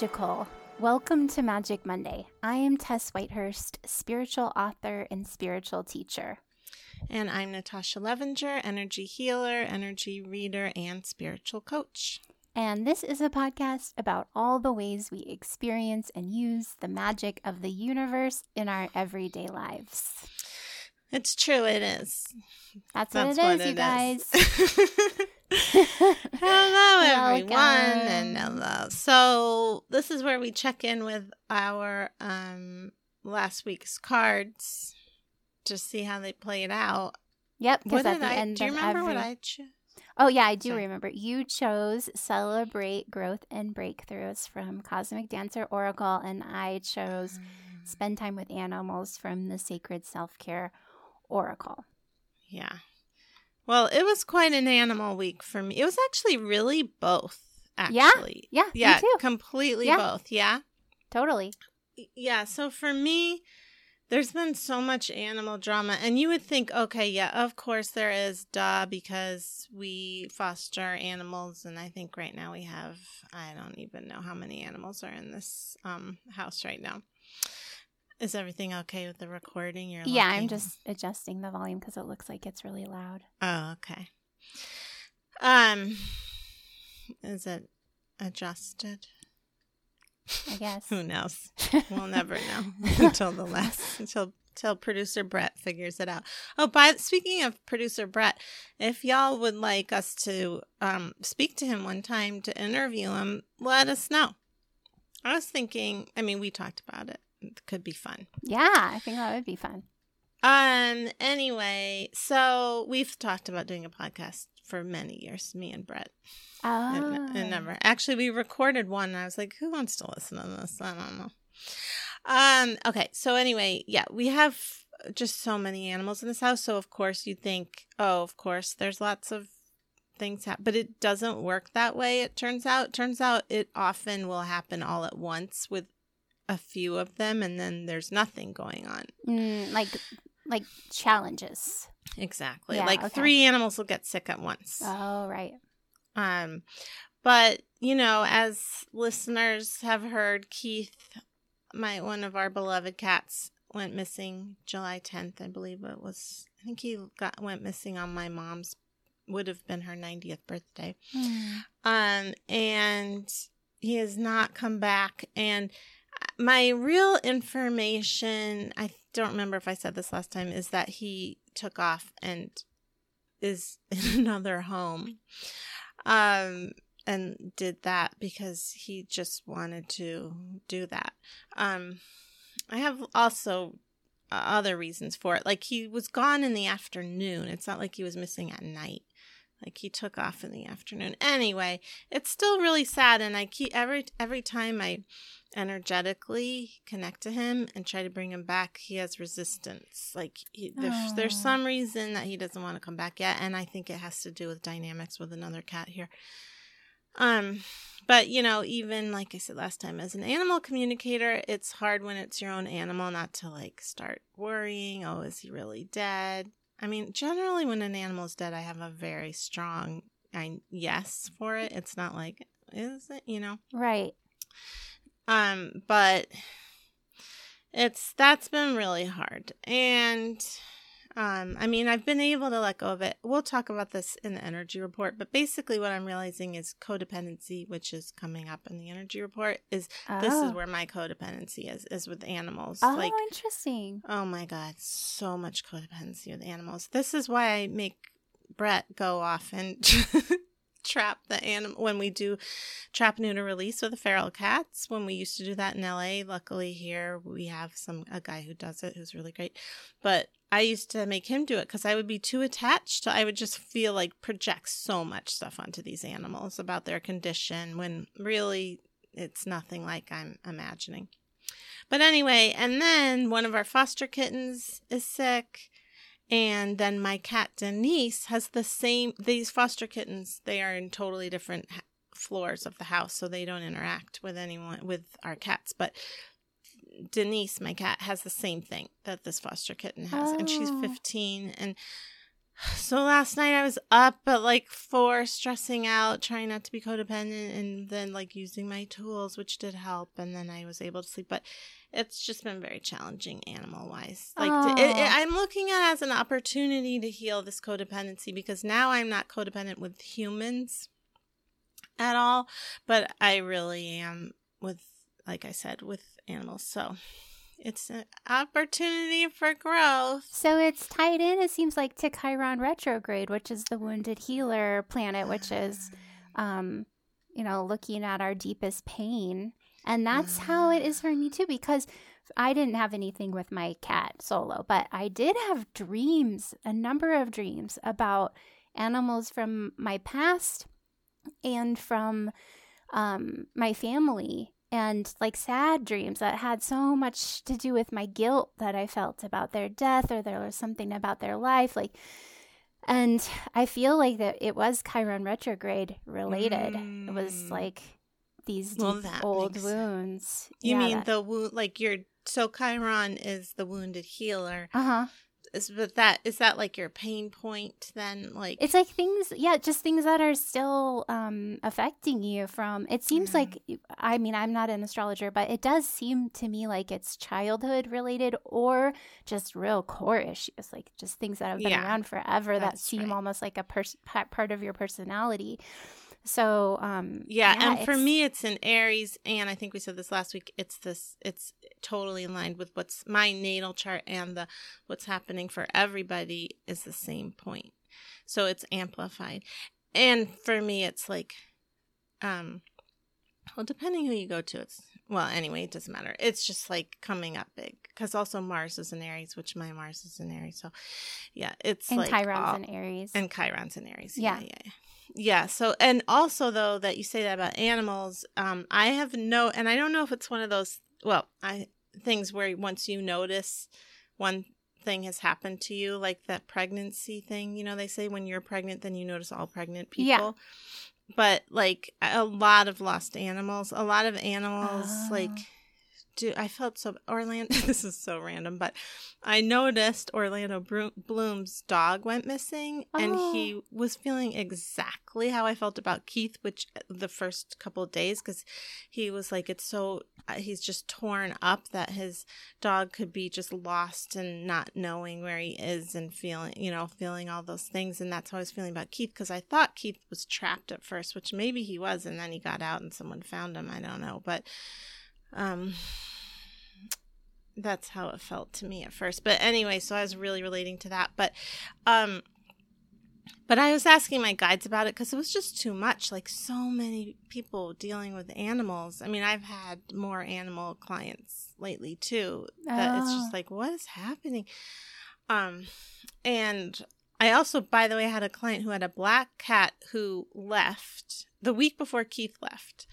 magical. Welcome to Magic Monday. I am Tess Whitehurst, spiritual author and spiritual teacher. And I'm Natasha Levinger, energy healer, energy reader, and spiritual coach. And this is a podcast about all the ways we experience and use the magic of the universe in our everyday lives. It's true, it is. That's, That's what it is, what you guys. hello, everyone, and hello. So, this is where we check in with our um last week's cards to see how they played out. Yep. What did I? do you remember every... what I chose? Oh yeah, I do Sorry. remember. You chose "Celebrate Growth and Breakthroughs" from Cosmic Dancer Oracle, and I chose mm. "Spend Time with Animals" from the Sacred Self Care Oracle. Yeah. Well, it was quite an animal week for me. It was actually really both. Actually, yeah, yeah, yeah, completely yeah. both. Yeah, totally. Yeah. So for me, there's been so much animal drama, and you would think, okay, yeah, of course there is, duh, because we foster animals, and I think right now we have, I don't even know how many animals are in this um, house right now. Is everything okay with the recording? You're yeah, looking? I'm just adjusting the volume because it looks like it's really loud. Oh, okay. Um, is it adjusted? I guess. Who knows? We'll never know until the last until until producer Brett figures it out. Oh, by speaking of producer Brett, if y'all would like us to um speak to him one time to interview him, let us know. I was thinking. I mean, we talked about it could be fun. Yeah, I think that would be fun. Um. Anyway, so we've talked about doing a podcast for many years, me and Brett. Oh. And, and never actually we recorded one, and I was like, "Who wants to listen to this?" I don't know. Um. Okay. So anyway, yeah, we have just so many animals in this house. So of course you think, oh, of course, there's lots of things happen, but it doesn't work that way. It turns out. Turns out it often will happen all at once with a few of them and then there's nothing going on. Mm, like like challenges. Exactly. Yeah, like okay. three animals will get sick at once. Oh, right. Um but, you know, as listeners have heard Keith, my one of our beloved cats went missing July 10th, I believe it was. I think he got went missing on my mom's would have been her 90th birthday. Mm. Um and he has not come back and my real information, I don't remember if I said this last time, is that he took off and is in another home. Um, and did that because he just wanted to do that. Um, I have also uh, other reasons for it. Like he was gone in the afternoon. It's not like he was missing at night. Like he took off in the afternoon. Anyway, it's still really sad and I keep every every time I energetically connect to him and try to bring him back, he has resistance. Like he, there's, there's some reason that he doesn't want to come back yet, and I think it has to do with dynamics with another cat here. Um, but you know, even like I said last time, as an animal communicator, it's hard when it's your own animal not to like start worrying. Oh, is he really dead? I mean, generally, when an animal is dead, I have a very strong I, yes for it. It's not like, is it? You know, right. Um, but it's that's been really hard. And um, I mean, I've been able to let go of it. We'll talk about this in the energy report, but basically, what I'm realizing is codependency, which is coming up in the energy report, is oh. this is oh. where my codependency is, is with animals. Oh, like, interesting. Oh my God, so much codependency with animals. This is why I make Brett go off and trap the animal when we do trap neuter release with the feral cats when we used to do that in LA luckily here we have some a guy who does it who's really great but I used to make him do it because I would be too attached. I would just feel like project so much stuff onto these animals about their condition when really it's nothing like I'm imagining. But anyway, and then one of our foster kittens is sick. And then my cat Denise has the same, these foster kittens, they are in totally different floors of the house, so they don't interact with anyone, with our cats. But Denise, my cat, has the same thing that this foster kitten has. Oh. And she's 15. And So last night I was up at like four, stressing out, trying not to be codependent, and then like using my tools, which did help. And then I was able to sleep. But it's just been very challenging animal wise. Like to, it, it, I'm looking at it as an opportunity to heal this codependency because now I'm not codependent with humans at all, but I really am with, like I said, with animals. So it's an opportunity for growth. So it's tied in, it seems like, to Chiron retrograde, which is the wounded healer planet, which is, um, you know, looking at our deepest pain. And that's how it is for me too, because I didn't have anything with my cat solo, but I did have dreams, a number of dreams about animals from my past and from um, my family and like sad dreams that had so much to do with my guilt that I felt about their death or there was something about their life like and I feel like that it was Chiron retrograde related. Mm. It was mm. like these well, old makes... wounds. You yeah, mean that... the wound like your so Chiron is the wounded healer. Uh-huh is but that is that like your pain point then? Like it's like things yeah just things that are still um affecting you from it seems like i mean i'm not an astrologer but it does seem to me like it's childhood related or just real core issues like just things that have been yeah, around forever that seem right. almost like a pers- part of your personality so um yeah, yeah and for me it's an Aries and I think we said this last week it's this it's totally in line with what's my natal chart and the what's happening for everybody is the same point. So it's amplified. And for me it's like um well depending who you go to it's well anyway it doesn't matter it's just like coming up big because also mars is in aries which my mars is in aries so yeah it's and like chiron's all, in aries and chiron's in aries yeah yeah, yeah yeah so and also though that you say that about animals um i have no and i don't know if it's one of those well i things where once you notice one thing has happened to you like that pregnancy thing you know they say when you're pregnant then you notice all pregnant people yeah. but like a lot of lost animals a lot of animals oh. like do I felt so Orlando. this is so random, but I noticed Orlando Bloom's dog went missing, oh. and he oh. was feeling exactly how I felt about Keith, which uh, the first couple days, because he was like, it's so uh, he's just torn up that his dog could be just lost and not knowing where he is and feeling, you know, feeling all those things, and that's how I was feeling about Keith because I thought Keith was trapped at first, which maybe he was, and then he got out and someone found him. I don't know, but um that's how it felt to me at first but anyway so i was really relating to that but um but i was asking my guides about it because it was just too much like so many people dealing with animals i mean i've had more animal clients lately too that oh. it's just oh. like what is happening um and i also by the way had a client who had a black cat who left the week before keith left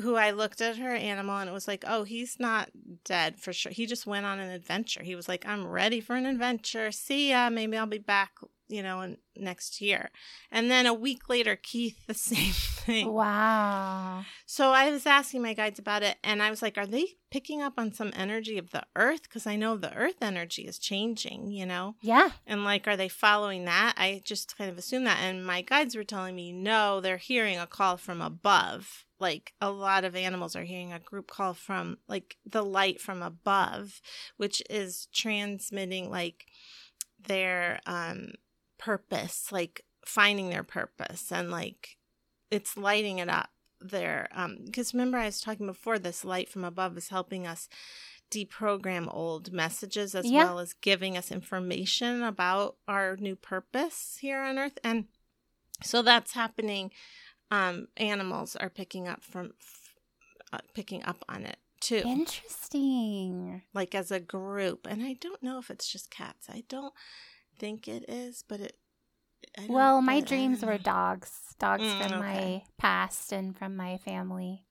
who I looked at her animal and it was like, oh, he's not dead for sure. He just went on an adventure. He was like, I'm ready for an adventure. See ya. Maybe I'll be back, you know, in, next year. And then a week later, Keith, the same thing. Wow. So I was asking my guides about it and I was like, are they picking up on some energy of the earth? Because I know the earth energy is changing, you know? Yeah. And like, are they following that? I just kind of assumed that. And my guides were telling me, no, they're hearing a call from above like a lot of animals are hearing a group call from like the light from above which is transmitting like their um purpose like finding their purpose and like it's lighting it up there um because remember i was talking before this light from above is helping us deprogram old messages as yeah. well as giving us information about our new purpose here on earth and so that's happening um, animals are picking up from uh, picking up on it too. Interesting. Like as a group, and I don't know if it's just cats. I don't think it is, but it. Well, my dreams were dogs, dogs mm, from okay. my past and from my family.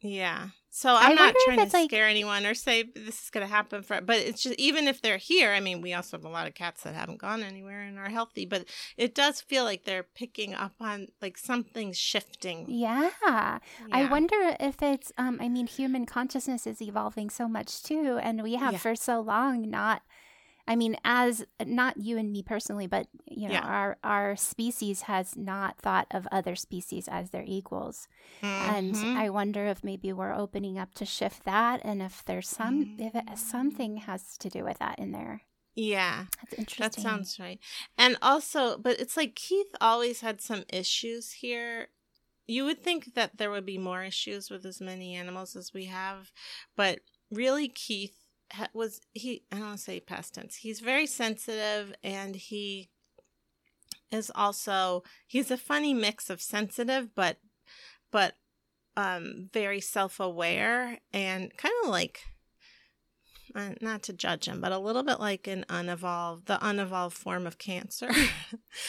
Yeah. So I'm not trying to like... scare anyone or say this is going to happen for, but it's just even if they're here. I mean, we also have a lot of cats that haven't gone anywhere and are healthy, but it does feel like they're picking up on like something's shifting. Yeah. yeah. I wonder if it's. Um. I mean, human consciousness is evolving so much too, and we have yeah. for so long not I mean, as not you and me personally, but you know, Yeah. our our species has not thought of other species as their equals, and Mhm. I wonder if maybe we're opening up to shift that, and if there's some if it, Mm. something has to do with that in there. yeah. That's interesting. That sounds right. And also, but it's like Keith always had some issues here. You would think that there would be more issues with as many animals as we have, but really, Keith was he. I don't want to say past tense. He's very sensitive, and he is also he's a funny mix of sensitive, but but um very self aware and kind of like uh, not to judge him, but a little bit like an unevolved, the unevolved form of cancer.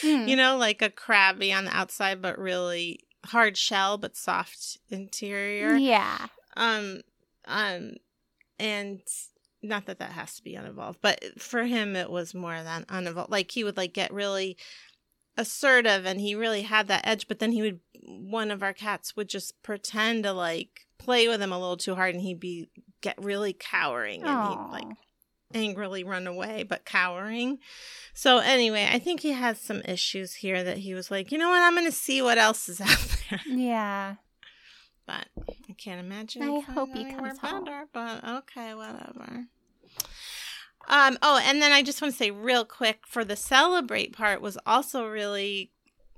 Hmm. you know, like a crabby on the outside, but really hard shell, but soft interior. yeah. Um, um, and not that that has to be unevolved, but for him, it was more than unevolved. Like he would like get really assertive, and he really had that edge. But then he would, one of our cats would just pretend to like play with him a little too hard, and he'd be get really cowering, and he'd like angrily run away, but cowering. So anyway, I think he has some issues here that he was like, you know what, I'm going to see what else is out there. Yeah. But I can't imagine. I hope he comes home. better, But okay, whatever. Um. Oh, and then I just want to say real quick for the celebrate part was also really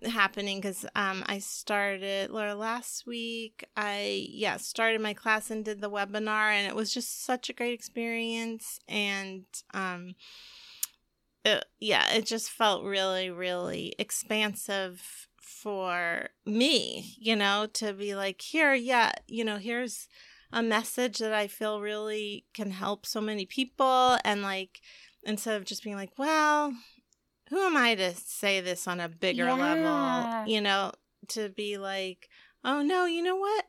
happening because um I started Laura last week I yeah started my class and did the webinar and it was just such a great experience and um it, yeah it just felt really really expansive for me you know to be like here yeah you know here's a message that I feel really can help so many people and like instead of just being like well who am I to say this on a bigger Yeah. level you know to be like oh no you know what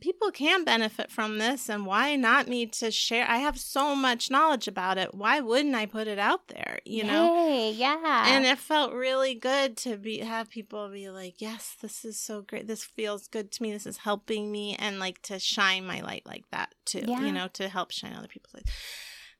people can benefit from this and why not me to share i have so much knowledge about it why wouldn't i put it out there you know Hey, yeah. and it felt really good to be have people be like yes this is so great this feels good to me this is helping me and like to shine my light like that too Yeah. you know to help shine other people's light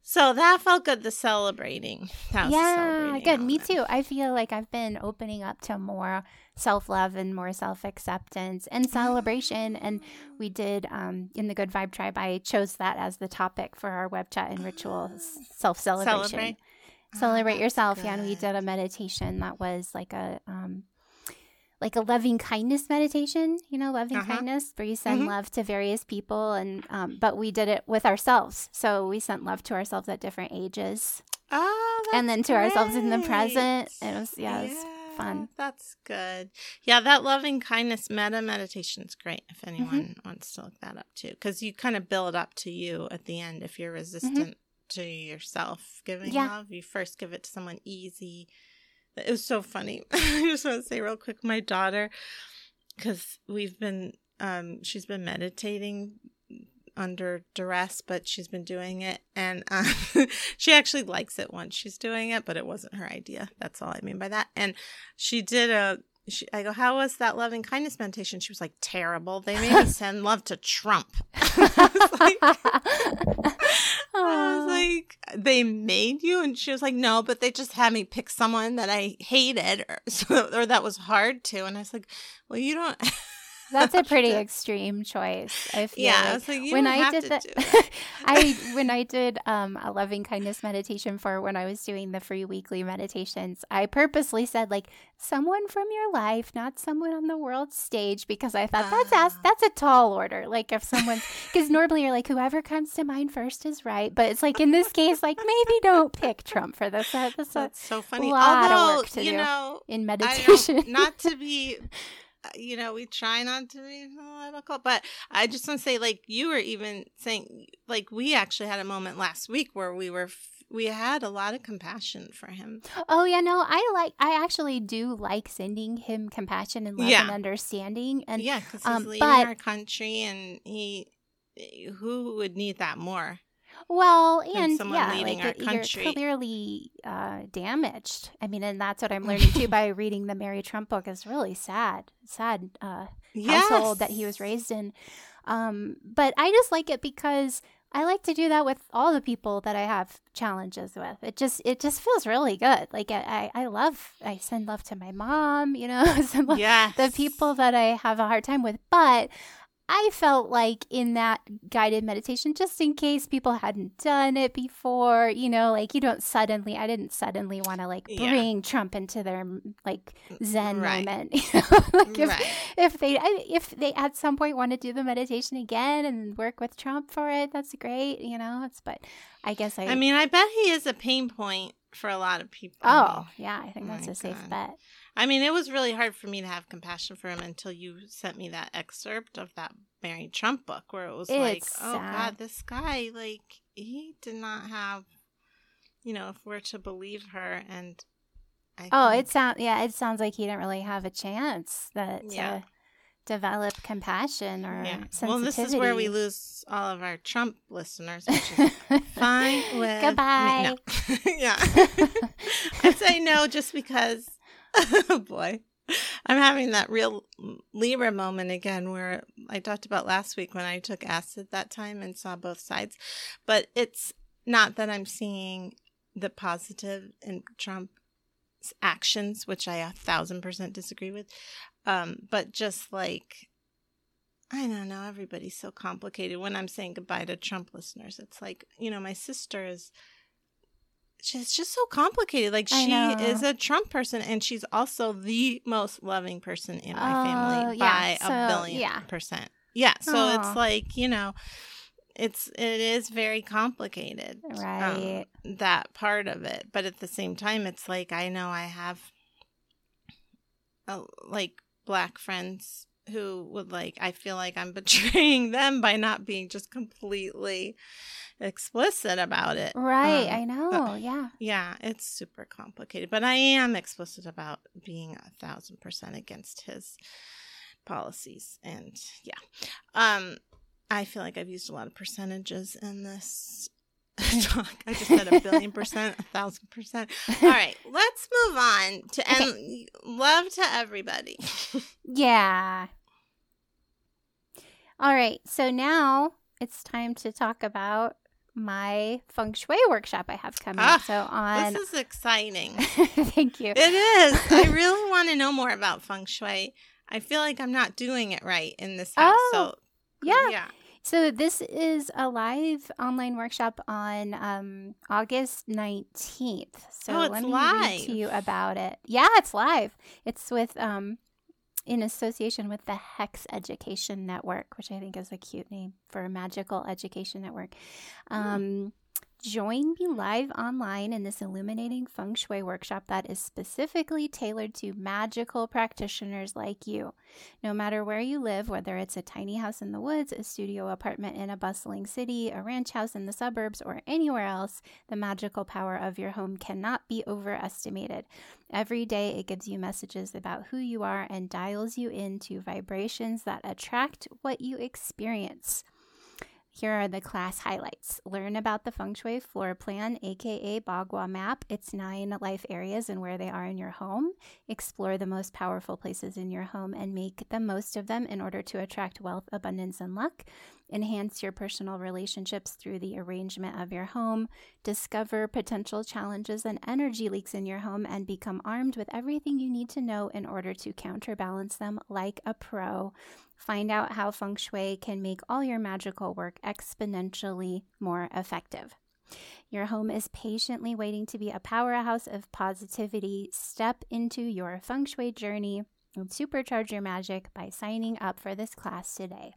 so that felt good the celebrating that yeah, celebrating good. Me element. too. I feel like I've been opening up to more self love and more self acceptance and celebration. And we did um, in the Good Vibe Tribe. I chose that as the topic for our web chat and rituals self celebration. Celebrate. Celebrate Oh, yourself. Yeah, and we did a meditation that was like a um, like a loving kindness meditation. You know, loving Uh-huh. kindness where you send Mhm. love to various people, and um, but we did it with ourselves. So we sent love to ourselves at different ages Oh, and then to ourselves in the present. It was yeah, it was fun. That's good. Yeah, that loving kindness meta meditation is great if Mm-hmm. anyone wants to look that up too, because you kind of build up to you at the end if you're resistant to yourself giving Mm-hmm. Yeah. love. You first give it to someone easy. It was so funny. I just want to say real quick, my daughter, because we've been, um, she's been meditating under duress, but she's been doing it, and uh, she actually likes it once she's doing it, but it wasn't her idea. That's all I mean by that. And she did a. She, I go, how was that loving kindness meditation? She was like, terrible. They made me send love to Trump. I was like, I was like, they made you, and she was like, no, but they just had me pick someone that I hated, or so, or that was hard to. And I was like, well, you don't. That's a pretty extreme choice. I feel Yeah, like. like, you when I did to that, do it. I when I did um, a loving kindness meditation for when I was doing the free weekly meditations, I purposely said like someone from your life, not someone on the world stage, because I thought that's Ah. that's a tall order. Like if someone, because normally you're like whoever comes to mind first is right, but it's like in this case, like maybe don't pick Trump for this. That's a, That's so funny. lot of work to you do know, in meditation. not to be, uh, you know, we try not to be political, but I just want to say, like, you were even saying, like, we actually had a moment last week where we were, f- we had a lot of compassion for him. Oh yeah, no, I like I actually do like sending him compassion and love Yeah. and understanding and yeah, because he's um, leading but- our country, and he, who would need that more? Well and yeah, like our it- country. you're clearly uh, damaged. I mean, and that's what I'm learning too by reading the Mary Trump book. is really sad, sad uh, household that he was raised in. Um, but I just like it because I like to do that with all the people that I have challenges with. It just it just feels really good. Like I I love I send love to my mom, you know, send love Yes. the people that I have a hard time with. But I felt like in that guided meditation, just in case people hadn't done it before, you know, like you don't suddenly, I didn't suddenly want to like Yeah. bring Trump into their like Zen Right. moment. You know? like if, right. if they, if they at some point want to do the meditation again and work with Trump for it, that's great, you know. It's but I guess I, I mean, I bet he is a pain point for a lot of people. oh yeah, I think that's oh a safe bet. I mean, it was really hard for me to have compassion for him until you sent me that excerpt of that Mary Trump book where it was like, It's oh. God, this guy, like, he did not have, you know, if we're to believe her. And I Oh, think- it sounds yeah, it sounds like he didn't really have a chance that Yeah. to develop compassion or yeah. sensitivity. Well, this is where we lose all of our Trump listeners, which is fine with me. Goodbye. No. yeah. I say no just because, oh boy, I'm having that real Libra moment again where I talked about last week when I took acid that time and saw both sides. But it's not that I'm seeing the positive in Trump's actions, which I a thousand percent disagree with, um, but just like. I don't know. Everybody's so complicated. When I'm saying goodbye to Trump listeners, it's like, you know, my sister is she's just so complicated. Like she is a Trump person and she's also the most loving person in my Oh, family yeah. by So, a billion yeah. percent. Yeah. So Aw. it's like, you know, it's it is very complicated. um, Right. that part of it. But at the same time it's like I know I have uh, like black friends who would like I feel like I'm betraying them by not being just completely explicit about it. Right. Um, I know. yeah. yeah, it's super complicated, but I am explicit about being a thousand percent against his policies, and yeah, um, I feel like I've used a lot of percentages in this talk. I just said a billion percent, a thousand percent. All right, let's move on to and love to everybody. Yeah. All right. So now it's time to talk about my feng shui workshop I have coming Ah. So on this is exciting. Thank you. It is. I really want to know more about feng shui. I feel like I'm not doing it right in this house. Oh, so yeah. yeah. So this is a live online workshop on um, August 19th. So Oh, let me read to you about it. Yeah, it's live. It's with um, in association with the Hex Education Network, which I think is a cute name for a magical education network. Um, Join me live online in this illuminating feng shui workshop that is specifically tailored to magical practitioners like you. No matter where you live, whether it's a tiny house in the woods, a studio apartment in a bustling city, a ranch house in the suburbs, or anywhere else, the magical power of your home cannot be overestimated. Every day, it gives you messages about who you are and dials you into vibrations that attract what you experience. Here are the class highlights. Learn about the feng shui floor plan, aka Bagua map, its nine life areas and where they are in your home. Explore the most powerful places in your home and make the most of them in order to attract wealth, abundance, and luck. Enhance your personal relationships through the arrangement of your home. Discover potential challenges and energy leaks in your home and become armed with everything you need to know in order to counterbalance them like a pro. Find out how feng shui can make all your magical work exponentially more effective. Your home is patiently waiting to be a powerhouse of positivity. Step into your feng shui journey and supercharge your magic by signing up for this class today.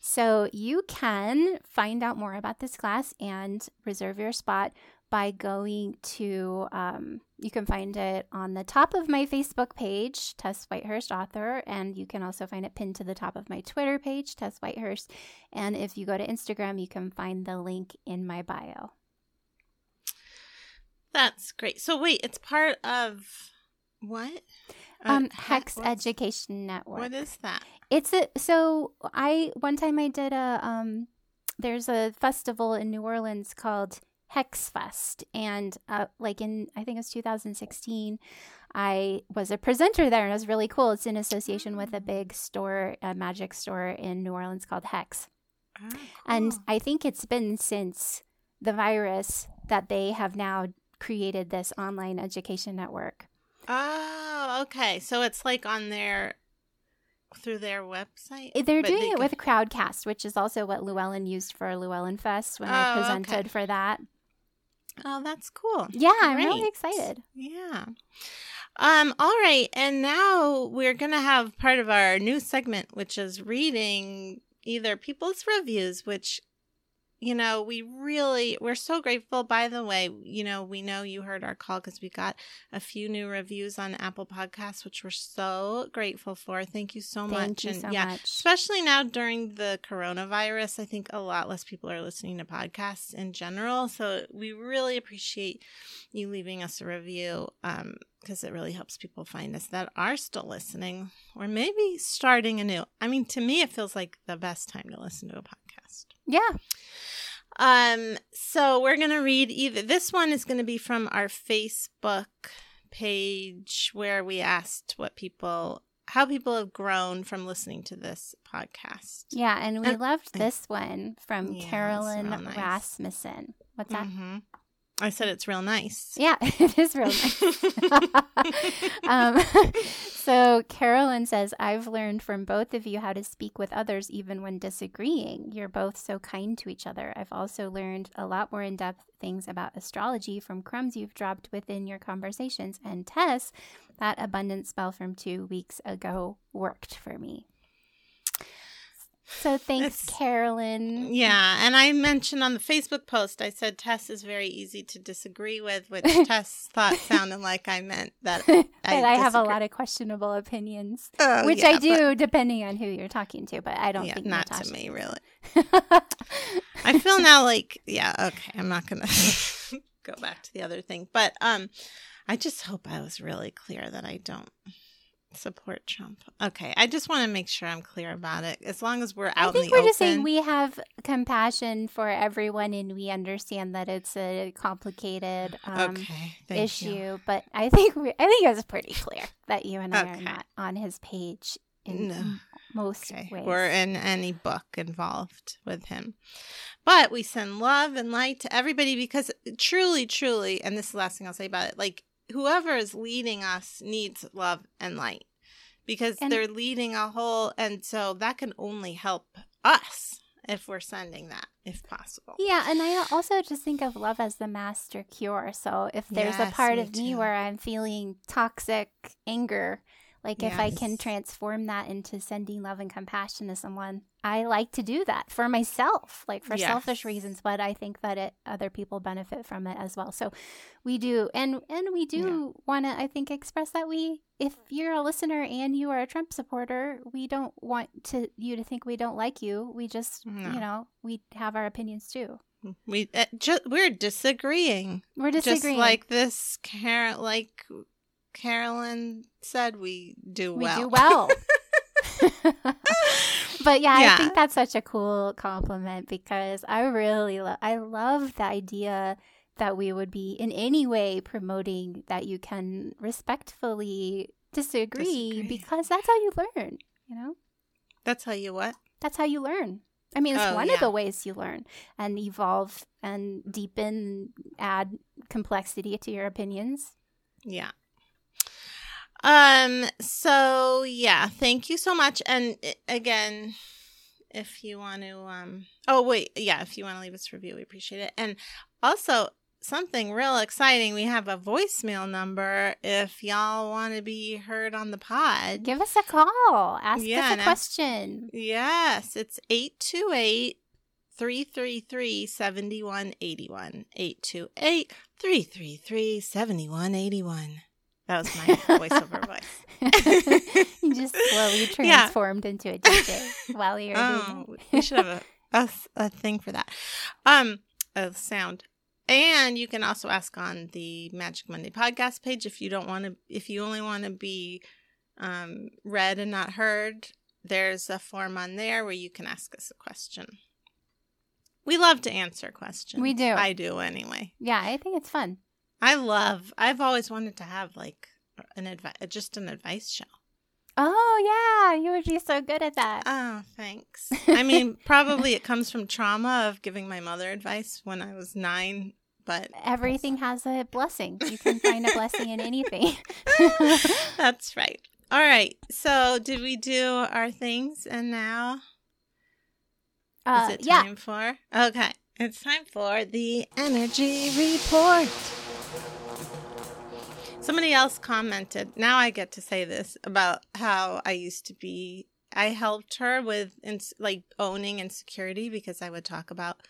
So, you can find out more about this class and reserve your spot by going to, um, you can find it on the top of my Facebook page, Tess Whitehurst Author, and you can also find it pinned to the top of my Twitter page, Tess Whitehurst. And if you go to Instagram, you can find the link in my bio. That's great. So wait, it's part of what? Uh, Um, he- Hex what's- Education Network. What is that? It's a so I one time I did a um there's a festival in New Orleans called Hex Fest and uh like in I think it was 2016 I was a presenter there and it was really cool. It's in association with a big store, a magic store in New Orleans called Hex. Oh, And. I think it's been since the virus that they have now created this online education network. Oh, okay. So it's like on their through their website. They're But doing they it with Crowdcast, which is also what Llewellyn used for Llewellyn Fest when Oh, I okay. presented for that. Oh, that's cool. Yeah, I'm really excited. Yeah. Um, all right, and now we're gonna have part of our new segment, which is reading either people's reviews, which you know, we really we're so grateful. By the way, you know, we know you heard our call because we got a few new reviews on Apple Podcasts, which we're so grateful for. Thank you so Thank much. you and so yeah, much. especially now during the coronavirus, I think a lot less people are listening to podcasts in general. So we really appreciate you leaving us a review um, because it really helps people find us that are still listening or maybe starting anew. I mean, to me, it feels like the best time to listen to a podcast. Yeah. Um, so we're gonna read either this one is gonna be from our Facebook page where we asked what people how people have grown from listening to this podcast. Yeah, and we And- loved this one from Yeah, Carolyn nice. Rasmussen. What's that? hmm I said it's real nice. Yeah, it is real nice. um, so Carolyn says, I've learned from both of you how to speak with others even when disagreeing. You're both so kind to each other. I've also learned a lot more in depth things about astrology from crumbs you've dropped within your conversations. And Tess, that abundance spell from two weeks ago worked for me. So thanks, It's- Carolyn. Yeah, and I mentioned on the Facebook post, I said Tess is very easy to disagree with, which Tess thought sounded like I meant that. that I, have a lot of questionable opinions. Oh, which yeah, I but- do, depending on who you're talking to. But I don't yeah, think not Natasha to me, really. I feel now like, yeah, okay, I'm not gonna go back to the other thing, but um, I just hope I was really clear that I don't support Trump. Okay, I just want to make sure I'm clear about it. As long as we're I out in think we're just saying we have compassion for everyone, and we understand that it's a complicated um, okay, issue. you. But I think we, I think it was pretty clear that you and I Okay. are not on his page in No. most Okay, ways. or in any book involved with him. But we send love and light to everybody because truly, truly, and this is the last thing I'll say about it, like whoever is leading us needs love and light because And- they're leading a whole, and so that can only help us if we're sending that, if possible. Yeah, and I also just think of love as the master cure. So if there's a part me of me too. where I'm feeling toxic anger, like if I can transform that into sending love and compassion to someone, I like to do that for myself, like for selfish reasons, but I think that it other people benefit from it as well. So we do and and we do want to I think express that we if you're a listener and you are a Trump supporter, we don't want to you to think we don't like you. We just, No. you know, we have our opinions too. We uh, ju- we're disagreeing. We're disagreeing. Just like this, like Carolyn said, we do well. we do well. but yeah, Yeah. I think that's such a cool compliment because I really love I love the idea that we would be in any way promoting that you can respectfully disagree, Disagree. because that's how you learn, you know? That's how you what? That's how you learn. I mean, it's Oh, one yeah. of the ways you learn and evolve and deepen, add complexity to your opinions. Yeah. Um. So yeah, thank you so much. And again, if you want to, um. Oh wait, yeah. If you want to leave us a review, we appreciate it. And also something real exciting. We have a voicemail number. If y'all want to be heard on the pod, Give us a call. Ask Yeah, us a and ask- question. Yes, it's 828 333 7181. 828 333 7181. That was my voiceover voice. you just slowly Yeah. transformed into a DJ while you're Oh, doing we should have a, a, a thing for that. Um, a sound. And you can also ask on the Magic Monday podcast page if you don't want to, if you only want to be um, read and not heard. There's a form on there where you can ask us a question. We love to answer questions. We do. I do anyway. Yeah, I think it's fun. I love. I've always wanted to have like an advice, just an advice show. Oh, yeah. You would be so good at that. Oh, thanks. I mean, probably it comes from trauma of giving my mother advice when I was nine, but everything has a blessing. You can find a blessing in anything. That's right. All right. So, did we do our things and now? Uh, Is it yeah. time for? Okay. It's time for the energy report. Somebody else commented. Now I get to say this about how I used to be. I helped her with ins- like owning insecurity because I would talk about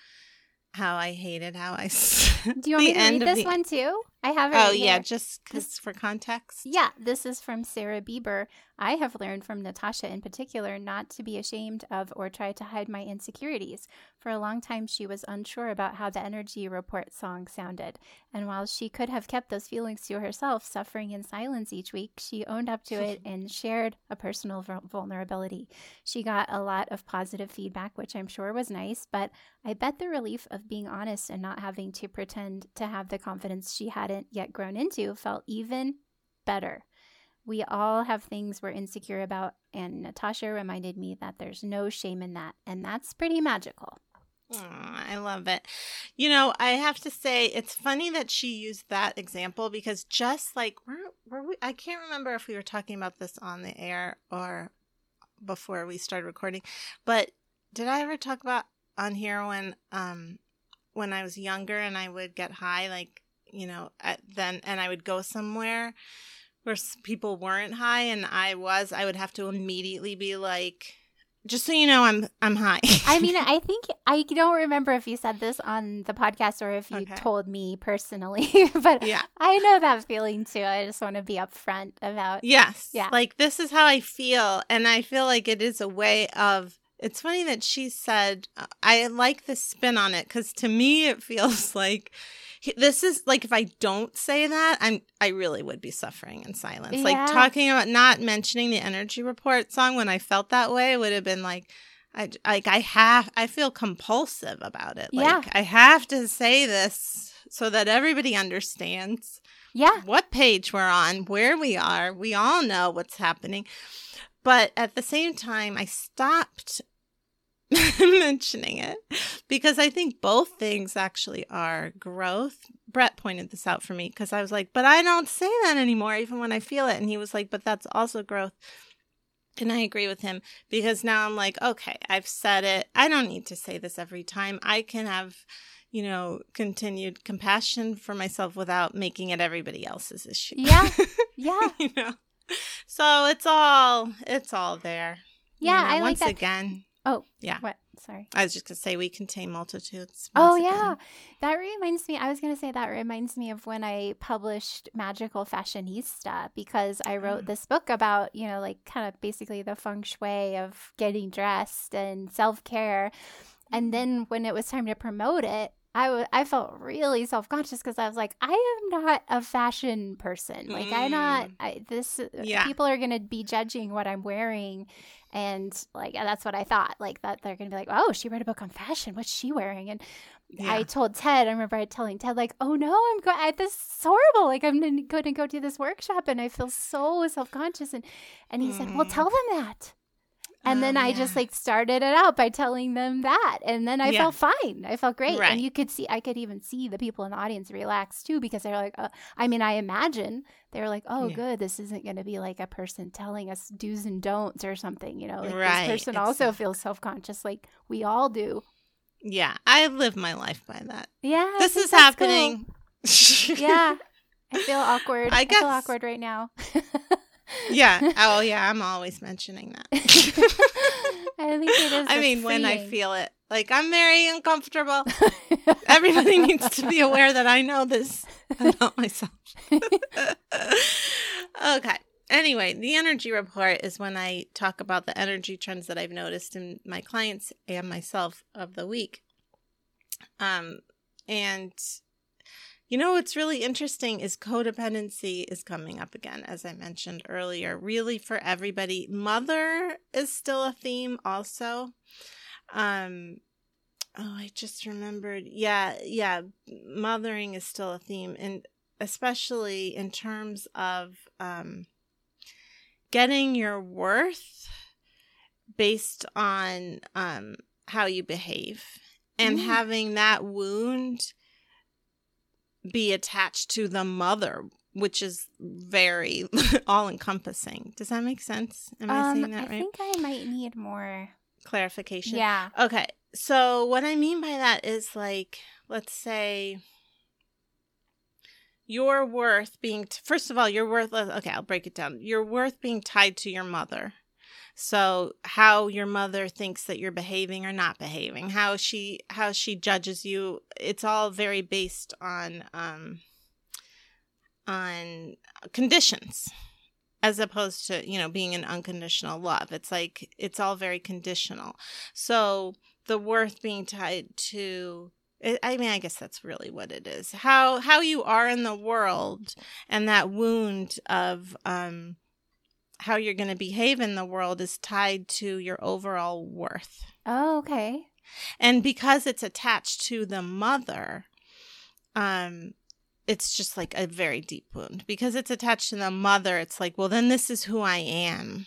how I hated how I. Do you want me to read this the... one too? I have it. Oh right yeah, here. just cause for context. Yeah, this is from Sarah Bieber. I have learned from Natasha in particular not to be ashamed of or try to hide my insecurities. For a long time, she was unsure about how the Energy Report song sounded. And while she could have kept those feelings to herself, suffering in silence each week, she owned up to it and shared a personal vulnerability. She got a lot of positive feedback, which I'm sure was nice, but I bet the relief of being honest and not having to pretend to have the confidence she hadn't yet grown into felt even better. We all have things we're insecure about, and Natasha reminded me that there's no shame in that, and that's pretty magical. Oh, I love it. You know, I have to say it's funny that she used that example because just like were were we I can't remember if we were talking about this on the air or before we started recording, but did I ever talk about on here when um when I was younger and I would get high like, you know, at, then and I would go somewhere where people weren't high and I was, I would have to immediately be like, just so you know, I'm I'm high. I mean, I think I don't remember if you said this on the podcast or if you okay. told me personally, but yeah. I know that feeling too. I just want to be upfront about. Yes, yeah. Like this is how I feel, and I feel like it is a way of. It's funny that she said, uh, "I like the spin on it" because to me it feels like this is like if I don't say that, I'm I really would be suffering in silence. Yeah. Like talking about not mentioning the energy report song when I felt that way would have been like I like I have I feel compulsive about it. Like yeah. I have to say this so that everybody understands. Yeah. What page we're on, where we are. We all know what's happening. But at the same time, I stopped mentioning it because I think both things actually are growth. Brett pointed this out for me because I was like, but I don't say that anymore, even when I feel it. And he was like, but that's also growth. And I agree with him because now I'm like, okay, I've said it. I don't need to say this every time. I can have, you know, continued compassion for myself without making it everybody else's issue. Yeah. Yeah. you know. So it's all it's all there. Yeah, you know, I once like that. again. Oh, yeah. What? Sorry. I was just gonna say we contain multitudes. Oh yeah, that reminds me. I was gonna say that reminds me of when I published Magical Fashionista because I wrote mm. this book about you know like kind of basically the feng shui of getting dressed and self care, and mm-hmm. then when it was time to promote it, I, w- I felt really self conscious because I was like, I am not a fashion person. Like, mm. I'm not, I, this, yeah. people are going to be judging what I'm wearing and like that's what I thought. Like that they're gonna be like, oh, she read a book on fashion. What's she wearing? And yeah. I told Ted. I remember I telling Ted like, oh no, I'm going. This is horrible. Like I'm going to go do this workshop, and I feel so self conscious. And and he mm. said, well, mm. tell them that. And oh, then I yeah. just like started it out by telling them that. And then I yeah. felt fine. I felt great. Right. And you could see, I could even see the people in the audience relax too because they're like, uh, I mean, I imagine they were like, oh, yeah. good. This isn't going to be like a person telling us do's and don'ts or something, you know? Like right. this person it's also feels self conscious like we all do. Yeah. I live my life by that. Yeah. This is happening. Cool. yeah. I feel awkward. I, guess. I feel awkward right now yeah. Oh, yeah. I'm always mentioning that. I think it is. I mean, when I feel it, like I'm very uncomfortable. Everybody needs to be aware that I know this about myself. okay. Anyway, the energy report is when I talk about the energy trends that I've noticed in my clients and myself of the week. Um, and you know what's really interesting is codependency is coming up again, as I mentioned earlier, really for everybody. Mother is still a theme also. Um, oh, I just remembered. Yeah, yeah, mothering is still a theme, and especially in terms of um, getting your worth based on um, how you behave and Mm. having that wound be attached to the mother, which is very all encompassing. Does that make sense? Am I saying Um, that I right? I think I might need more. Clarification. Yeah. Okay. So what I mean by that is like, let's say your worth being t- first of all, your worth okay, I'll break it down. Your worth being tied to your mother. So how your mother thinks that you're behaving or not behaving, how she how she judges you, it's all very based on um on conditions as opposed to, you know, being an unconditional love. It's like it's all very conditional. So the worth being tied to I- mean, I guess that's really what it is. How how you are in the world and that wound of um how you're going to behave in the world is tied to your overall worth. Oh, okay. And because it's attached to the mother, um it's just like a very deep wound. Because it's attached to the mother, it's like, well, then this is who I am.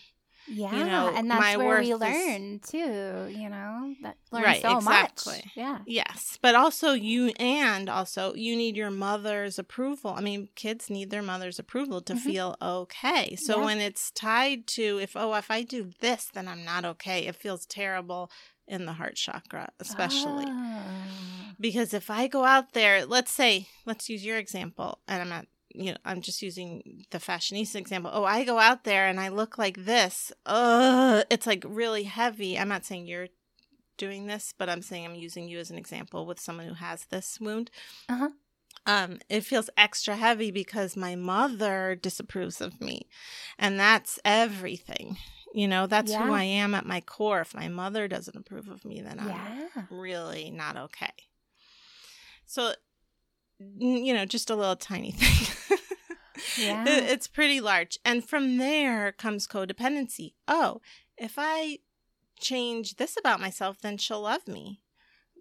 Yeah, know, and that's where we worth is- learn too. You know, that learn Right, so exactly. much. Yeah. Yes, but also you and also you need your mother's approval. I mean, kids need their mother's approval to Mhm. feel okay. So Yeah. when it's tied to if oh, if I do this, then I'm not okay. It feels terrible in the heart chakra, especially. Oh. Because if I go out there, let's say, let's use your example, and I'm not, you know, I'm just using the fashionista example. Oh, I go out there and I look like this. Ugh, it's like really heavy. I'm not saying you're doing this, but I'm saying I'm using you as an example with someone who has this wound. Uh-huh. Um, it feels extra heavy because my mother disapproves of me, and that's everything. You know, that's who I am at my core. If my mother doesn't approve of me, then I'm Yeah. really not okay. So, you know, just a little tiny thing. Yeah. It's pretty large. And from there comes codependency. Oh, if I change this about myself, then she'll love me.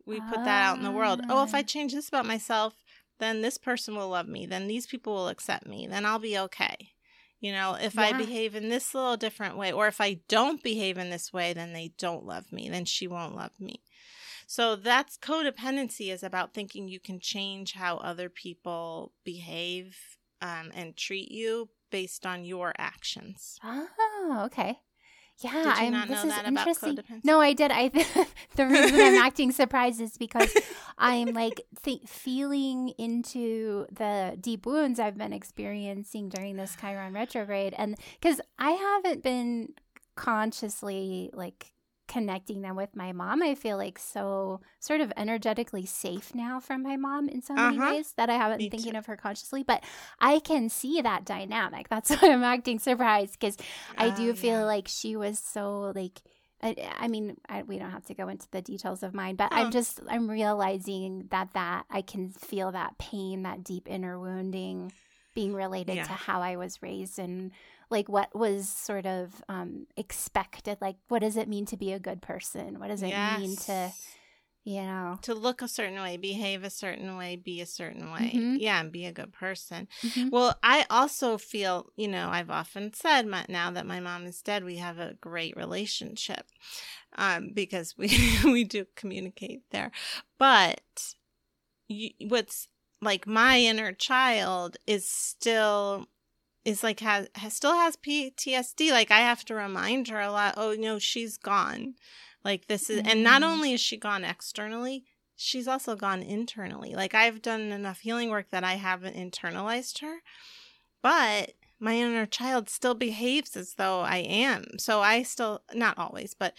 We put that out in the world. Oh, if I Ah. change this about myself, then this person will love me. Then these people will accept me. Then I'll be okay. You know, if I behave in this little different way, or if I don't behave in this way, then they don't love me. Then she won't love me. So that's codependency is about thinking you can change how other people behave um, and treat you based on your actions. Oh, okay. Yeah, Did you I'm, not this know is that about interesting. codependency? No, I did. I the reason I'm acting surprised is because I'm like th- feeling into the deep wounds I've been experiencing during this Chiron retrograde, and because I haven't been consciously like connecting them with my mom, I feel like so sort of energetically safe now from my mom in so many Uh-huh. ways that I haven't Me been thinking too. of her consciously, but I can see that dynamic. That's why I'm acting surprised because I do Oh, feel yeah. like she was so like I, I mean I, we don't have to go into the details of mine but i'm just i'm realizing that that i can feel that pain that deep inner wounding being related Yeah. to how i was raised and like what was sort of um expected like what does it mean to be a good person what does it mean to you know to look a certain way, behave a certain way, be a certain way. Mhm. Yeah, and be a good person. Mhm. Well, I also feel, you know, I've often said my, now that my mom is dead, we have a great relationship um, because we we do communicate there. But you, what's like my inner child is still is like has, has still has PTSD. Like I have to remind her a lot. Oh no, she's gone. Like this is, and not Mm. only is she gone externally, she's also gone internally. Like I've done enough healing work that I haven't internalized her, but my inner child still behaves as though I am. So I still, not always, but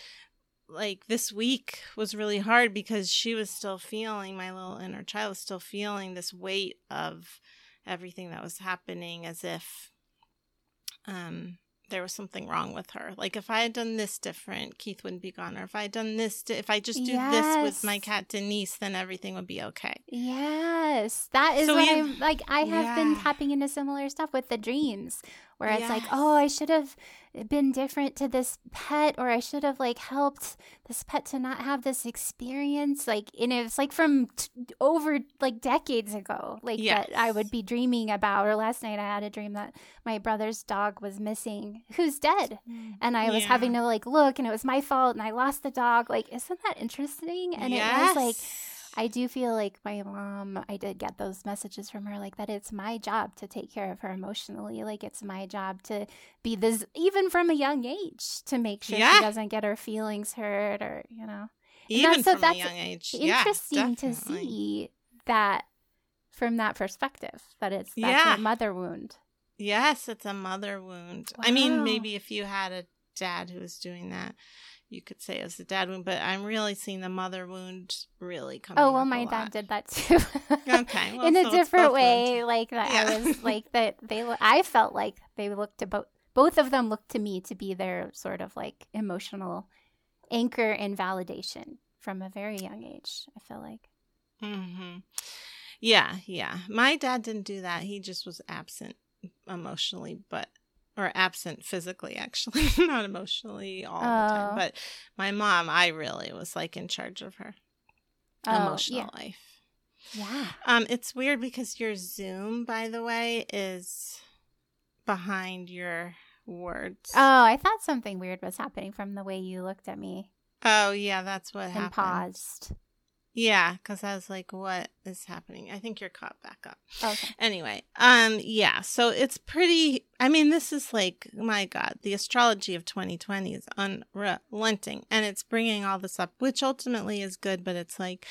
like this week was really hard because she was still feeling, my little inner child was still feeling this weight of everything that was happening as if um there was something wrong with her. Like if I had done this different, Keith wouldn't be gone. Or if I had done this, di- if I just do this with my cat Denise, then everything would be okay. Yes, that is So what I'm like. I have been tapping into similar stuff with the dreams, where it's like, oh, I should have been different to this pet or I should have like helped this pet to not have this experience like and it's like from t- over like decades ago like Yes. that I would be dreaming about or last night I had a dream that my brother's dog was missing who's dead mm, and I was having to like look and it was my fault and I lost the dog like isn't that interesting and it was like Yes. I do feel like my mom, I did get those messages from her, like that it's my job to take care of her emotionally. Like it's my job to be this, even from a young age, to make sure Yeah. she doesn't get her feelings hurt or, you know. even that's- so from that's a young age. Interesting yeah, to see that from that perspective, that it's that's Yeah. a mother wound. Yes, it's a mother wound. I mean, maybe if you had a dad who was doing that, you could say it was a dad wound, but I'm really seeing the mother wound really coming. Oh, well, my dad lot. did that too. Okay, well, In a so different way, like that. Yeah. I was like that. They, I felt like they looked about both of them looked to me to be their sort of like emotional anchor and validation from a very young age. I feel like. hmm Yeah, yeah. My dad didn't do that. He just was absent emotionally, but or absent physically, actually, not emotionally all the time. Oh. But my mom, I really was like in charge of her Oh, emotional yeah. life. Yeah. Um, it's weird because your Zoom, by the way, is behind your words. Oh, I thought something weird was happening from the way you looked at me Oh, yeah, that's what and happened. paused. Yeah, because I was like, "What is happening?" I think you're caught back up. Okay. Anyway, um, yeah, so it's pretty. I mean, this is like, my God, the astrology of 2020 is unrelenting, and it's bringing all this up, which ultimately is good, but it's like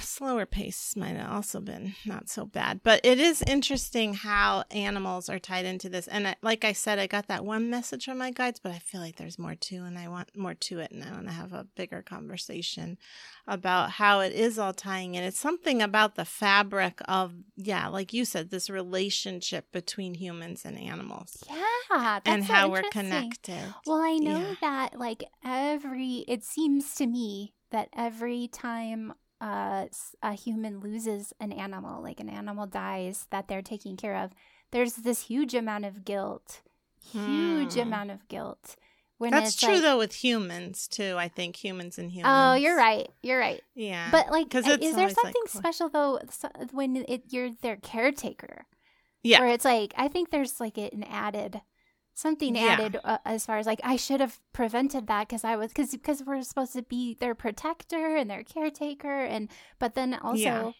slower pace might have also been not so bad. But it is interesting how animals are tied into this, and I, like I said, I got that one message from my guides, but I feel like there's more to, and I want more to it, and I want to have a bigger conversation about how it is all tying in. It's something about the fabric of, yeah, like you said, this relationship between humans and animals Yeah. That's and so how we're connected. Well, I know Yeah. that like every it seems to me that every time uh, a human loses an animal, like an animal dies that they're taking care of, there's this huge amount of guilt, huge Hmm. amount of guilt. When That's true like, though with humans too. I think humans and humans. Oh, you're right. You're right. Yeah, But like, is there always, like, something special though when it, you're their caretaker? Yeah. Where it's like, I think there's like an added, something Yeah. added uh, as far as like I should have prevented that because I was because because we're supposed to be their protector and their caretaker and but then also. Yeah.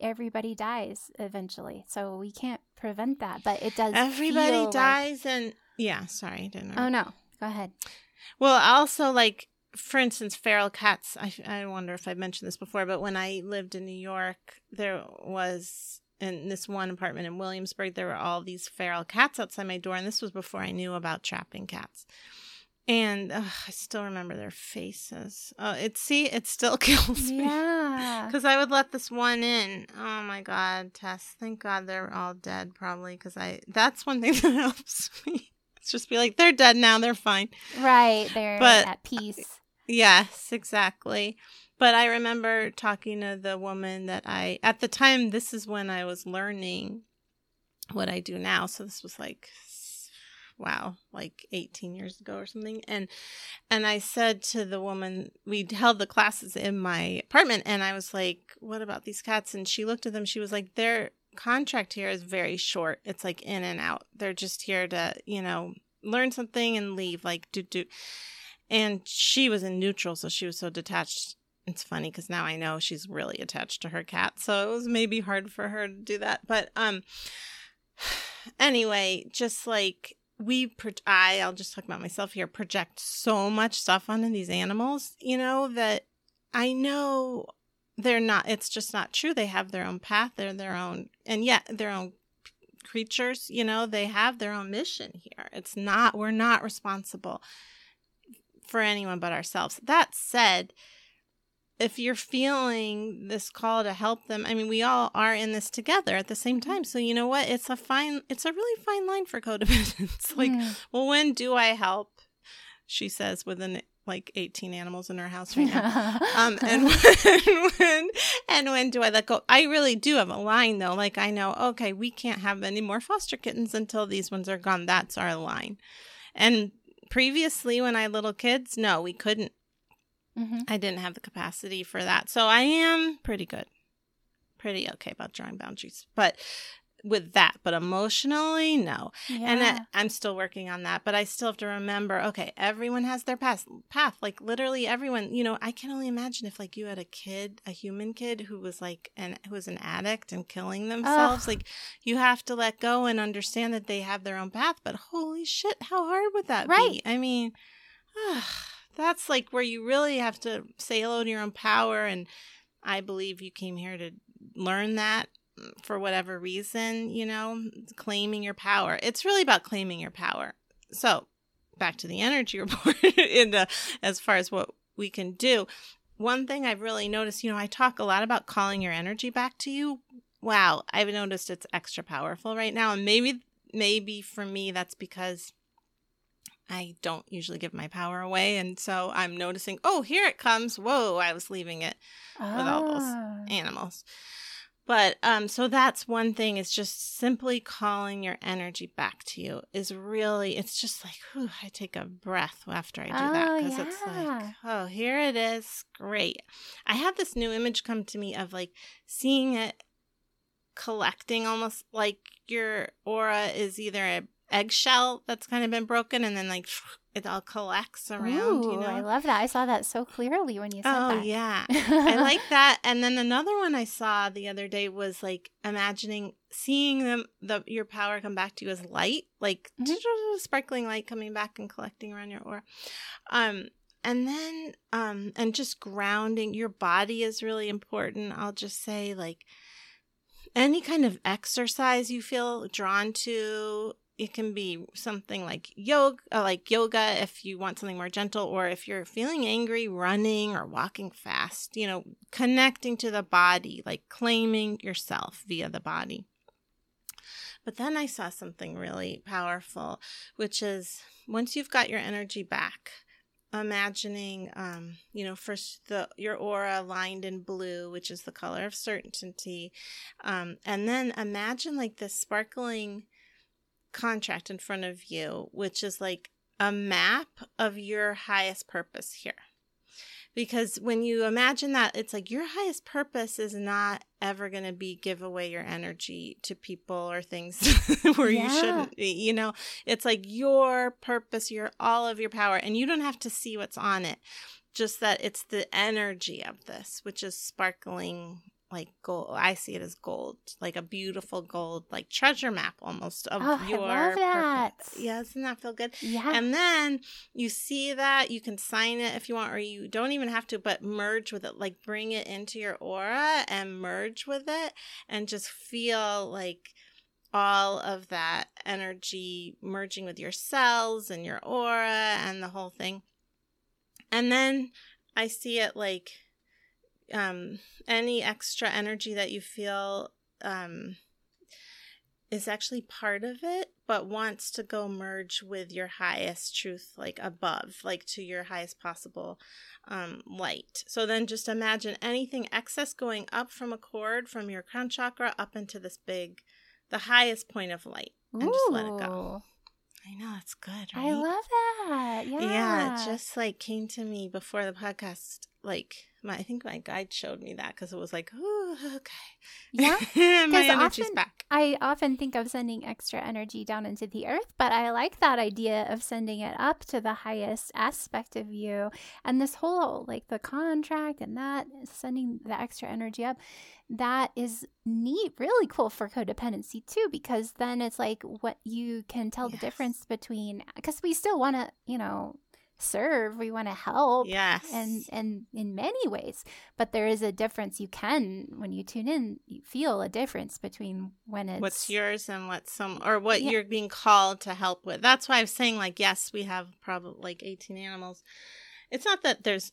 Everybody dies eventually, so we can't prevent that. But it does. everybody feel like- dies, and yeah. Sorry, I didn't. oh no! Go ahead. Well, also like for instance, feral cats. I I wonder if I mentioned this before, but when I lived in New York, there was in this one apartment in Williamsburg, there were all these feral cats outside my door, and this was before I knew about trapping cats. And ugh, I still remember their faces. Oh, it see, it still kills me. Yeah. Because I would let this one in. Oh my God, Tess. Thank God they're all dead, probably. Because I, that's one thing that helps me. It's just be like, they're dead now. They're fine. Right. They're But- at peace. Yes, exactly. But I remember talking to the woman that I, at the time, this is when I was learning what I do now. So this was like, wow, like 18 years ago or something. And, and I said to the woman, we held the classes in my apartment and I was like, what about these cats? And she looked at them. She was like, their contract here is very short. It's like in and out. They're just here to, you know, learn something and leave, like do, do. And she was in neutral. So she was so detached. It's funny because now I know she's really attached to her cat. So it was maybe hard for her to do that. But, um, anyway, just like we, pro- I, I'll just talk about myself here, project so much stuff onto these animals, you know, that I know they're not, it's just not true. They have their own path, they're their own, and yet their own creatures, you know, they have their own mission here. It's not, we're not responsible for anyone but ourselves. That said, if you're feeling this call to help them, I mean, we all are in this together at the same time. So you know what? It's a fine, it's a really fine line for codependence. like, Mm. well, when do I help? She says within like 18 animals in her house right now. Um, and when, when and when do I let go? I really do have a line though. Like I know, okay, we can't have any more foster kittens until these ones are gone. That's our line. And previously, when I had little kids, no, we couldn't. Mm-hmm. I didn't have the capacity for that. So I am pretty good, pretty okay about drawing boundaries. But with that, but emotionally, no. Yeah. And I, I'm still working on that, but I still have to remember, okay, everyone has their path, path. Like literally everyone, you know, I can only imagine if like you had a kid, a human kid who was like an who was an addict and killing themselves. Ugh. Like you have to let go and understand that they have their own path. But holy shit, how hard would that Right. be? I mean, that's like where you really have to say hello to your own power. And I believe you came here to learn that mm, for whatever reason, you know, claiming your power. It's really about claiming your power. So, back to the energy report the, as far as what we can do. One thing I've really noticed, you know, I talk a lot about calling your energy back to you. Wow, I've noticed it's extra powerful right now and maybe maybe for me that's because I don't usually give my power away and so I'm noticing, "Oh, here it comes. Whoa, I was leaving it." with all those Ah. animals. But um so that's one thing is just simply calling your energy back to you is really it's just like whew, I take a breath after I do that Oh, because it's like oh here it is great. I had this new image come to me of like seeing it collecting almost like your aura is either a eggshell that's kind of been broken and then like it all collects around, Ooh, you know. I love that. I saw that so clearly when you said Oh that. Oh yeah. I like that. And then another one I saw the other day was like imagining seeing them the your power come back to you as light, like Mhm. sparkling light coming back and collecting around your aura. Um and then um and just grounding your body is really important. I'll just say like any kind of exercise you feel drawn to it can be something like yoga uh, like yoga if you want something more gentle or if you're feeling angry running or walking fast you know connecting to the body like claiming yourself via the body. But then i saw something really powerful which is once you've got your energy back imagining um you know first the your aura lined in blue which is the color of certainty um and then imagine like this sparkling contract in front of you which is like a map of your highest purpose here. Because when you imagine that it's like your highest purpose is not ever going to be give away your energy to people or things where you shouldn't be you know? It's like your purpose your all of your power and you don't have to see what's on it. Just that it's the energy of this which is sparkling like gold i see it as gold like a beautiful gold like treasure map almost of Oh, I love that. purpose. yeah doesn't that feel good Yeah. and then you see that you can sign it if you want, or you don't even have to, but merge with it. Like bring it into your aura and merge with it and just feel like all of that energy merging with your cells and your aura and the whole thing. And then I see it like um any extra energy that you feel um is actually part of it but wants to go merge with your highest truth like above like to your highest possible um, light so then just imagine anything excess going up from a cord from your crown chakra up into this big the highest point of light and just let it go i know that's good right I love that. Yeah. yeah, it just like came to me before the podcast. Like my, I think my guide showed me that because it was like, oh, okay, Yeah, my energy's often- back. I often think of sending extra energy down into the earth, but I like that idea of sending it up to the highest aspect of you. And this whole, like the contract and that, sending the extra energy up, that is neat, really cool for codependency too, because then it's like what you can tell the difference between, because we still want to, you know, serve, we want to help. Yes, and and in many ways but there is a difference you can when you tune in you feel a difference between when it's what's yours and what's some or what Yeah. you're being called to help with. That's why i'm saying like, yes, we have probably like 18 animals. It's not that there's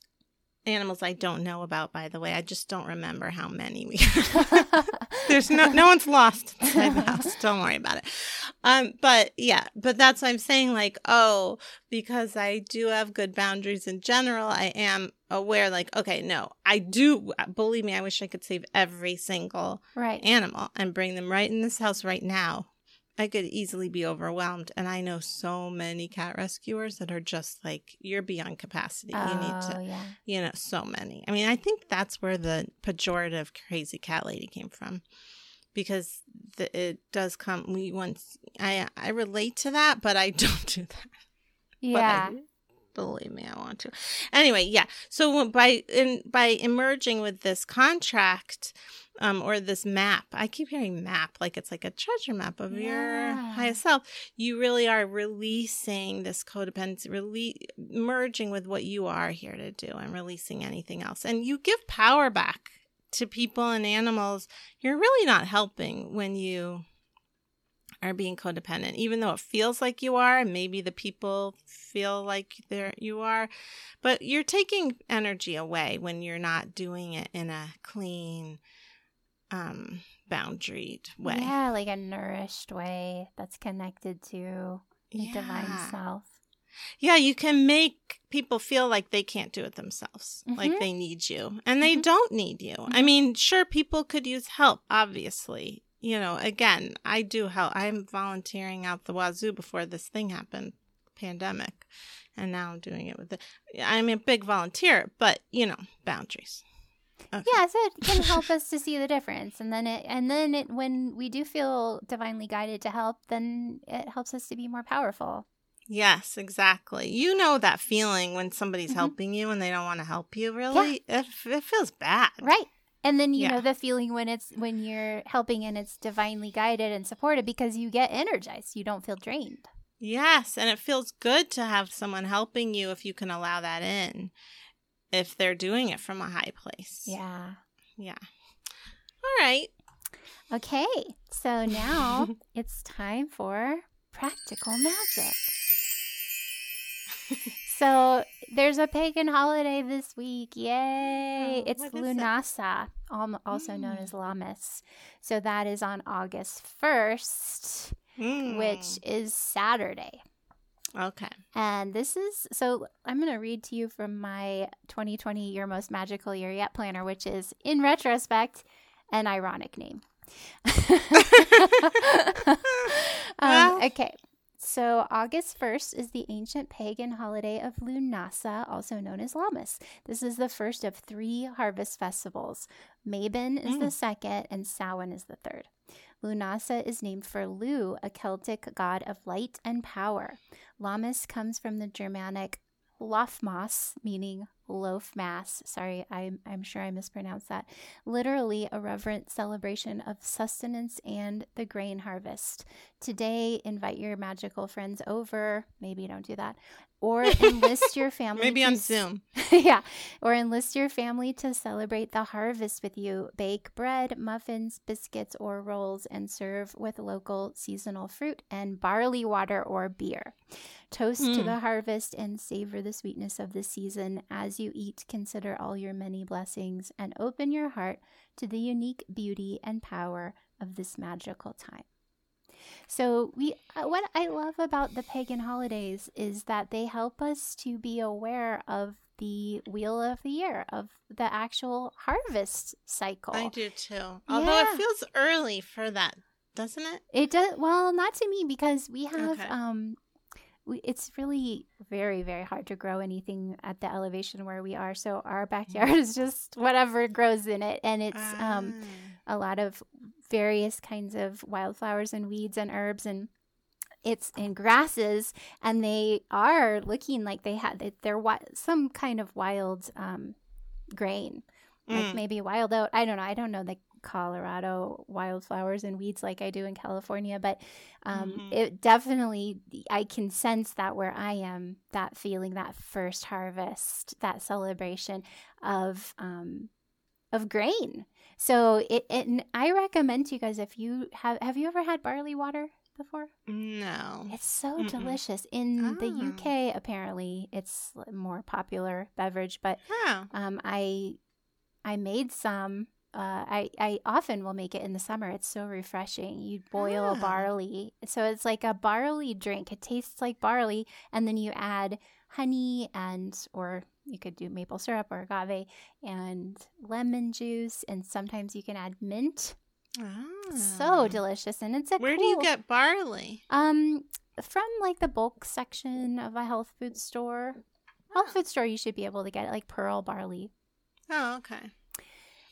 animals I don't know about. By the way, I just don't remember how many we. There's no no one's lost inside the house. Don't worry about it. Um, but yeah, but that's what I'm saying. Like, oh, because I do have good boundaries in general, I am aware. Like, okay, no, I do. Believe me, I wish I could save every single right animal and bring them right in this house right now. I could easily be overwhelmed. And I know so many cat rescuers that are just like, you're beyond capacity. Oh, you need to, oh, yeah. you know, so many. I mean, I think that's where the pejorative crazy cat lady came from. Because the, it does come. We once I I relate to that, but I don't do that. Yeah. But I, believe me, I want to. Anyway, yeah. So by in by emerging with this contract, um, or this map, I keep hearing map like it's like a treasure map of your Yeah. highest self. You really are releasing this codependency, really merging with what you are here to do, and releasing anything else. And you give power back to people and animals. You're really not helping when you are being codependent, even though it feels like you are, and maybe the people feel like they're you are, but you're taking energy away when you're not doing it in a clean, um, boundaried way. Yeah, like a nourished way that's connected to the divine self. Yeah, you can make people feel like they can't do it themselves, like Mhm. they need you, and they Mhm. don't need you. I Mhm. mean, sure, people could use help, obviously. You know, again, I do help. I'm volunteering out the wazoo before this thing happened, pandemic, and now I'm doing it with the. I'm a big volunteer, but you know, boundaries. Okay. Yeah, so it can help us to see the difference, and then it, and then it, when we do feel divinely guided to help, then it helps us to be more powerful. Yes, exactly. You know that feeling when somebody's Mhm. helping you and they don't want to help you. Really, it, it feels bad. Right. And then you Yeah. know the feeling when it's when you're helping and it's divinely guided and supported because you get energized. You don't feel drained. Yes, and it feels good to have someone helping you if you can allow that in. If they're doing it from a high place. Yeah. Yeah. All right. Okay. So now it's time for practical magic. so there's a pagan holiday this week. Yay! Oh, it's it? Lughnasadh, al- also known Mm. as Lammas. So that is on August 1st, which is Saturday. Mm. Okay. And this is so I'm going to read to you from my 2020 Your Most Magical Year Yet planner, which is, in retrospect, an ironic name. um, Well. okay. So, August 1st is the ancient pagan holiday of Lughnasadh, also known as Lammas. This is the first of three harvest festivals. Mabon is the Mm. second, and Samhain is the third. Lughnasadh is named for Lugh, a Celtic god of light and power. Lammas comes from the Germanic Lofmas, meaning loaf mass. Sorry, I'm, I'm sure I mispronounced that. Literally, a reverent celebration of sustenance and the grain harvest. Today, invite your magical friends over. Maybe don't do that. Or enlist your family. Maybe to on Zoom. yeah. Or enlist your family to celebrate the harvest with you. Bake bread, muffins, biscuits, or rolls and serve with local seasonal fruit and barley water or beer. Toast to Mm. the harvest and savor the sweetness of the season. As you eat, consider all your many blessings and open your heart to the unique beauty and power of this magical time. So we uh, what I love about the pagan holidays is that they help us to be aware of the wheel of the year of the actual harvest cycle. I do too. Although Yeah. it feels early for that, doesn't it? It does well, not to me because we have Okay. um we, it's really very very hard to grow anything at the elevation where we are. So our backyard is just whatever grows in it and it's um Ah. a lot of various kinds of wildflowers and weeds and herbs and it's in grasses and they are looking like they had they're wi- some kind of wild um grain like Mm. maybe wild oat i don't know i don't know the colorado wildflowers and weeds like i do in california but um Mhm. it definitely i can sense that where i am that feeling that first harvest that celebration of um of grain so it, it i recommend to you guys if you have have you ever had barley water before No. it's so Mm-mm. delicious in the Ah. uk apparently it's more popular beverage but Oh. um, I I made some. Uh, I I often will make it in the summer. It's so refreshing. You boil Ah. barley, so it's like a barley drink. It tastes like barley, and then you add honey and or you could do maple syrup or agave and lemon juice, and sometimes you can add mint. Ah. So Ah. delicious, and it's a Where do you get barley? Um, from like the bulk section of a health food store. Health Oh. food store, you should be able to get it, like pearl barley. Oh, okay.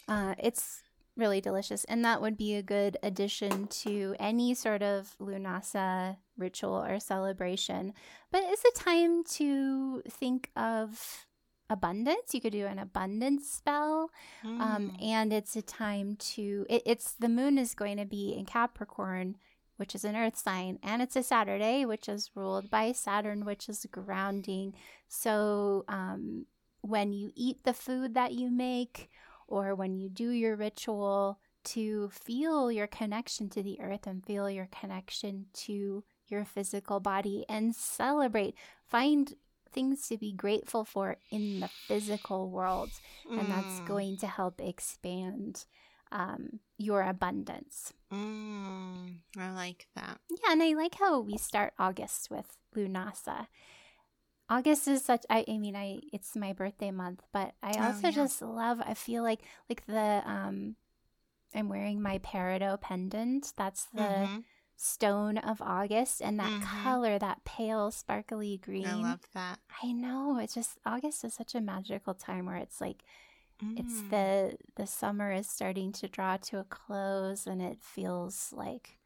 Uh, it's really delicious, and that would be a good addition to any sort of Lughnasadh ritual or celebration. But it's a time to think of abundance. You could do an abundance spell, um, Mm. and it's a time to. It, it's the moon is going to be in Capricorn. Which is an earth sign, and it's a Saturday, which is ruled by Saturn, which is grounding. So, um, when you eat the food that you make, or when you do your ritual to feel your connection to the earth and feel your connection to your physical body and celebrate. Find things to be grateful for in the physical world, and that's Mm. going to help expand um, your abundance. Mm, I like that. Yeah, and I like how we start August with Lughnasadh. August is such I, I mean I it's my birthday month, but I Oh, also yeah. just love I feel like like the um I'm wearing my peridot pendant. That's the Mhm. stone of August and that Mhm. color, that pale sparkly green. I love that. I know. It's just August is such a magical time where it's like it's Mm. the the summer is starting to draw to a close and it feels like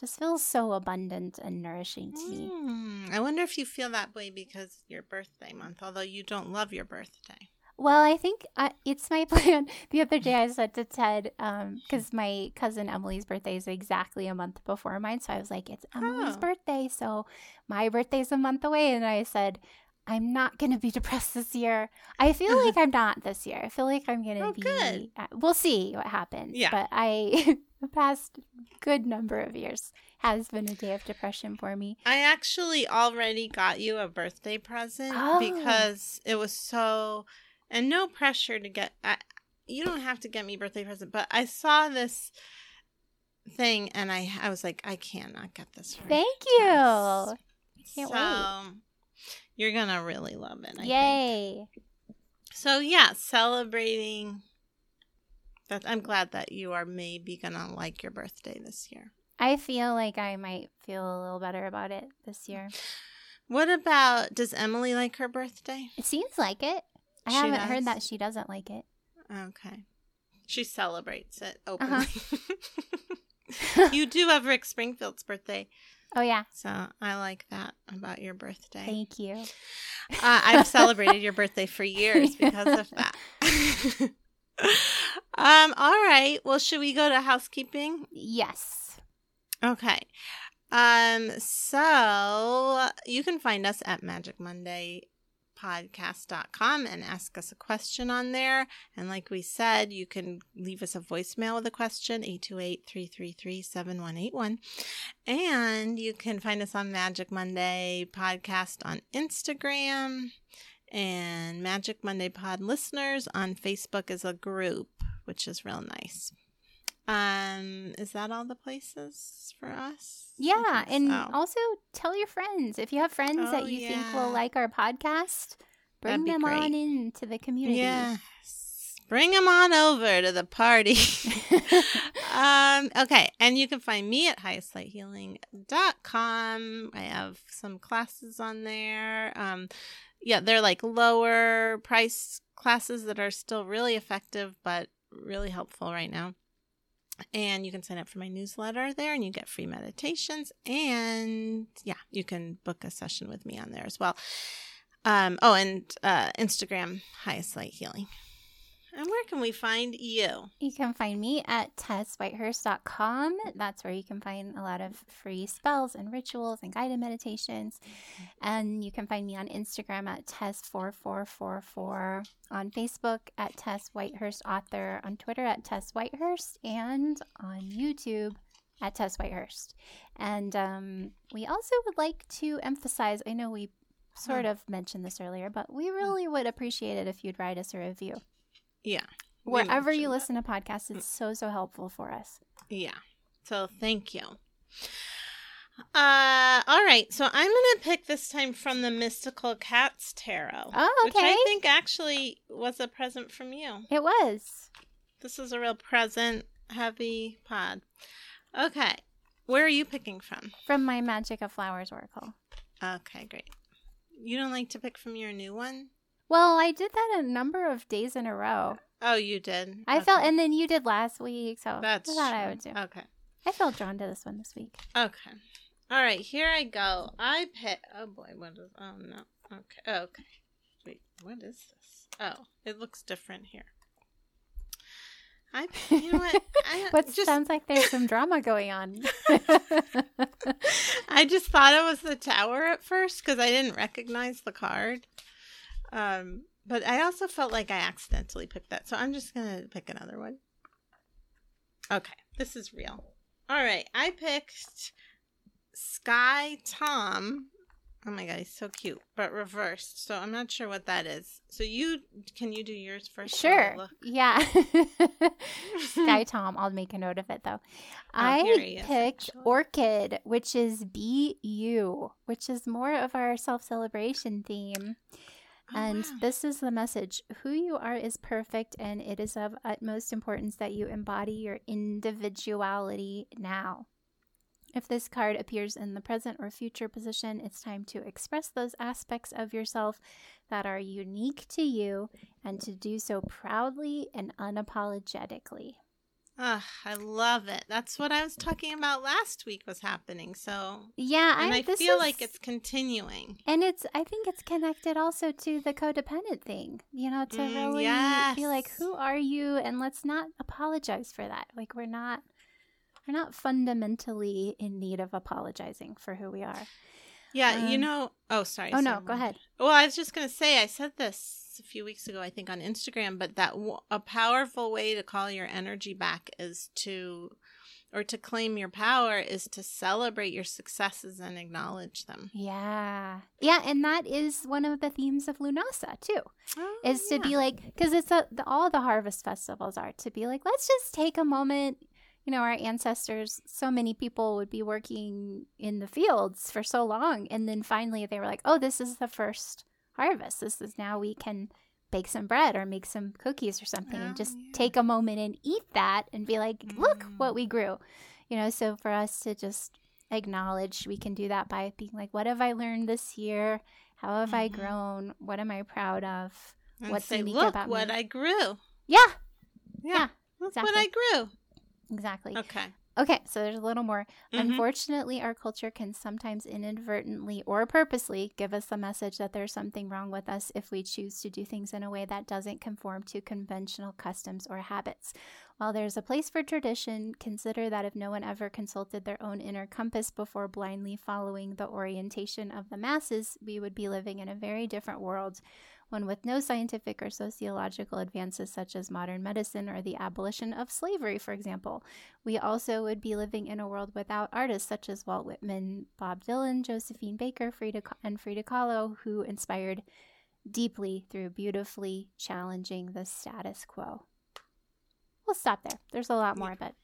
just feels so abundant and nourishing to me. Mm, I wonder if you feel that way because your birthday month, although you don't love your birthday. Well, I think I, it's my plan. The other day I said to Ted, because my cousin Emily's birthday is exactly a month before mine. So I was like, it's Emily's Oh. birthday. So my birthday's a month away. And I said, I'm not going to be depressed this year. I feel like I'm not this year. I feel like I'm going to Oh, be. good. We'll see what happens. Yeah. But I, the past good number of years has been a day of depression for me. I actually already got you a birthday present Oh. because it was so, and no pressure to get. I, you don't have to get me birthday present, but I saw this thing and I I was like, I cannot get this. For Thank you. Tess. can't so, You're gonna really love it. I think. Yay. So yeah, celebrating. That I'm glad that you are maybe gonna like your birthday this year. I feel like I might feel a little better about it this year. What about does Emily like her birthday? It seems like it. I She haven't does? heard that she doesn't like it. Okay. She celebrates it Uh-huh. openly. you do have Rick Springfield's birthday, Oh yeah, so I like that about your birthday. thank you. Uh, I've celebrated your birthday for years because of that. Um. All right. Well, should we go to housekeeping? Yes. Okay. Um, so you can find us at magicmondaypodcast.com and ask us a question on there. And like we said, you can leave us a voicemail with a question, 828-333-7181. And you can find us on Magic Monday Podcast on Instagram and Magic Monday Pod listeners on Facebook as a group, which is real nice. Um, is that all the places for us? Yeah, and so. also tell your friends if you have friends Oh, that you think will like our podcast. Bring them on into the community. Yes. Bring them on over to the party. um, okay. And you can find me at highestlighthealing.com. I have some classes on there. Um, yeah, they're like lower price classes that are still really effective, but really helpful right now. And you can sign up for my newsletter there and you get free meditations. And yeah, you can book a session with me on there as well. Um, oh, and uh, Instagram, highest light healing. And where can we find you? You can find me at tesswhitehurst.com. That's where you can find a lot of free spells and rituals and guided meditations. And you can find me on Instagram at Tess4444, on Facebook at Tess Whitehurst Author, on Twitter at Tess Whitehurst, and on YouTube at Tess Whitehurst. And um, we also would like to emphasize I know we sort of mentioned this earlier, but we really would appreciate it if you'd write us a review. Yeah. Wherever you listen to podcasts, it's so, so helpful for us. Yeah. So thank you. Uh, all right. So I'm gonna pick this time from the Mystical Cats Tarot, Oh, okay. which. I think actually was a present from you. It was. This is a real present. heavy pod. Okay. Where are you picking from? From my Magic of Flowers Oracle. Okay, great. You don't like to pick from your new one? Well, I did that a number of days in a row. Oh, you did. I Okay. felt, and then you did last week, so That's I thought I would do. Okay. I felt drawn to this one this week. Okay. All right, here I go. I pick. Oh boy, what is? Oh no. Okay. Oh, okay. Wait, what is this? Oh, it looks different here. I. You know what? I What just. sounds like there's some drama going on. I just thought it was the tower at first because I didn't recognize the card. Um, but I also felt like I accidentally picked that, so I'm just gonna pick another one. Okay, this is real. All right, I picked Sky Tom. Oh my god, he's so cute, but reversed. So I'm not sure what that is. So you can you do yours first? sure. Yeah. Sky Tom. I'll make a note of it though. Oh, I picked actually. Orchid, which is Be You, which is more of our self celebration theme. Oh, And wow. this is the message Who you are is perfect, and it is of utmost importance that you embody your individuality now. If this card appears in the present or future position, it's time to express those aspects of yourself that are unique to you and to do so proudly and unapologetically. I love it. That's what I was talking about last week was happening. So, Yeah, and I, this feel is- like it's continuing. And it's I think it's connected also to the codependent thing. You know, to Mm, really be like, who are you? And let's not apologize for that. Like we're not we're not fundamentally in need of apologizing for who we are. Yeah, you Um, know. Oh, sorry. oh no, sorry. go ahead. Well, I was just gonna say I said this a few weeks ago, I think on Instagram, but that w- a powerful way to call your energy back is to, or to claim your power is to celebrate your successes and acknowledge them. Yeah. Yeah, and that is one of the themes of Lughnasadh too. Oh, is to be like because it's a, the, all the harvest festivals are to be like let's just take a moment you know our ancestors so many people would be working in the fields for so long and then finally they were like oh this is the first harvest this is now we can bake some bread or make some cookies or something Oh, and just yeah. take a moment and eat that and be like look Mm. what we grew you know so for us to just acknowledge we can do that by being like what have i learned this year how have i Mhm. grown what am i proud of and what's say, unique look about what me." I grew. yeah Yeah, look what. I grew. Exactly Okay. okay so there's a little more Mhm. unfortunately our culture can sometimes inadvertently or purposely give us the message that there's something wrong with us if we choose to do things in a way that doesn't conform to conventional customs or habits while there's a place for tradition consider that if no one ever consulted their own inner compass before blindly following the orientation of the masses we would be living in a very different world one with no scientific or sociological advances such as modern medicine or the abolition of slavery, for example. We also would be living in a world without artists such as Walt Whitman, Bob Dylan, Josephine Baker, Frida and Frida Kahlo, who inspired deeply through beautifully challenging the status quo. We'll stop there. There's a lot more, but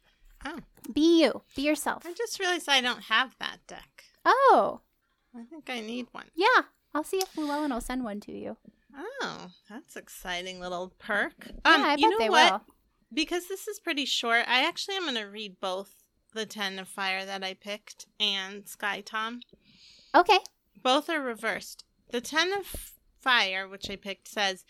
Oh, be you, be yourself. I just realized I don't have that deck. Oh, I think I need one. yeah. I'll see if Llewellyn will send one to you. Oh, that's exciting little perk. Yeah, Um, I you bet know they what? will. Because this is pretty short, I actually am going to read both the Ten of Fire that I picked and Sky Tom. Okay. Both are reversed. The Ten of Fire, which I picked, says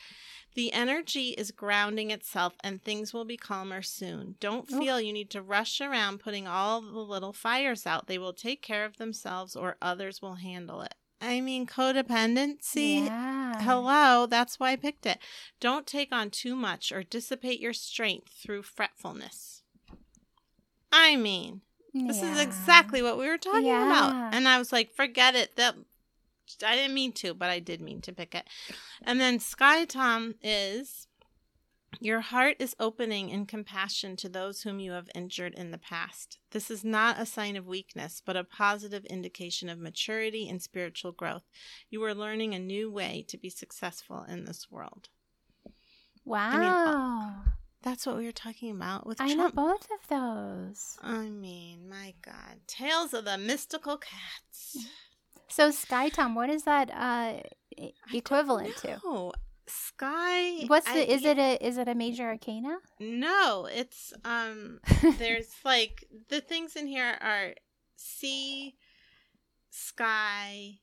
the energy is grounding itself and things will be calmer soon. Don't Oh. feel you need to rush around putting all the little fires out. They will take care of themselves or others will handle it. I mean, codependency. yeah. Hello, that's why I picked it. Don't take on too much or dissipate your strength through fretfulness. I mean, this is exactly what we were talking Yeah. about. And I was like, forget it. That I didn't mean to, but I did mean to pick it. And then Sky Tom is your heart is opening in compassion to those whom you have injured in the past. This is not a sign of weakness, but a positive indication of maturity and spiritual growth. You are learning a new way to be successful in this world. Wow. That's what we were talking about with I know both of those. I mean, my God. Tales of the mystical cats. So Sky Tom, what is that uh equivalent to? Sky. What's I- Is it a? Is it a major arcana? No, it's um. There's like the things in here are sea, sky.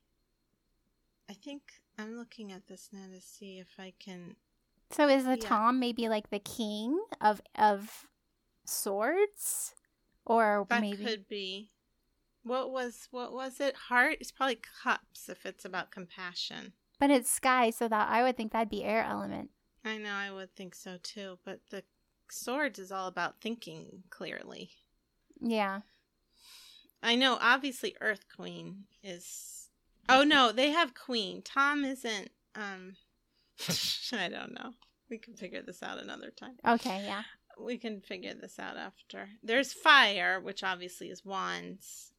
I think I'm looking at this now to see if I can. So is the Yeah. Tom maybe like the king of of swords, or That maybe could be. What was what was it? Heart. It's probably cups if it's about compassion. But it's sky, so that I would think that'd be air element. I know, I would think so too. But the swords is all about thinking clearly. Yeah. I know, obviously, Earth Queen is. Oh no, they have Queen. Tom isn't. Um, I don't know. We can figure this out another time. Okay. Yeah. We can figure this out after. There's fire, which obviously is wands,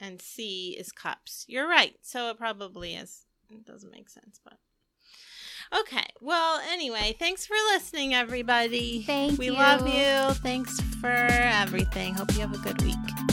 and sea is cups. You're right. So it probably is. It doesn't make sense, but. Okay. Well, anyway, thanks for listening, everybody. Thank we you. love you. Thanks for everything. Hope you have a good week.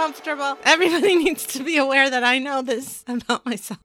Uncomfortable. Everybody needs to be aware that I know this about myself.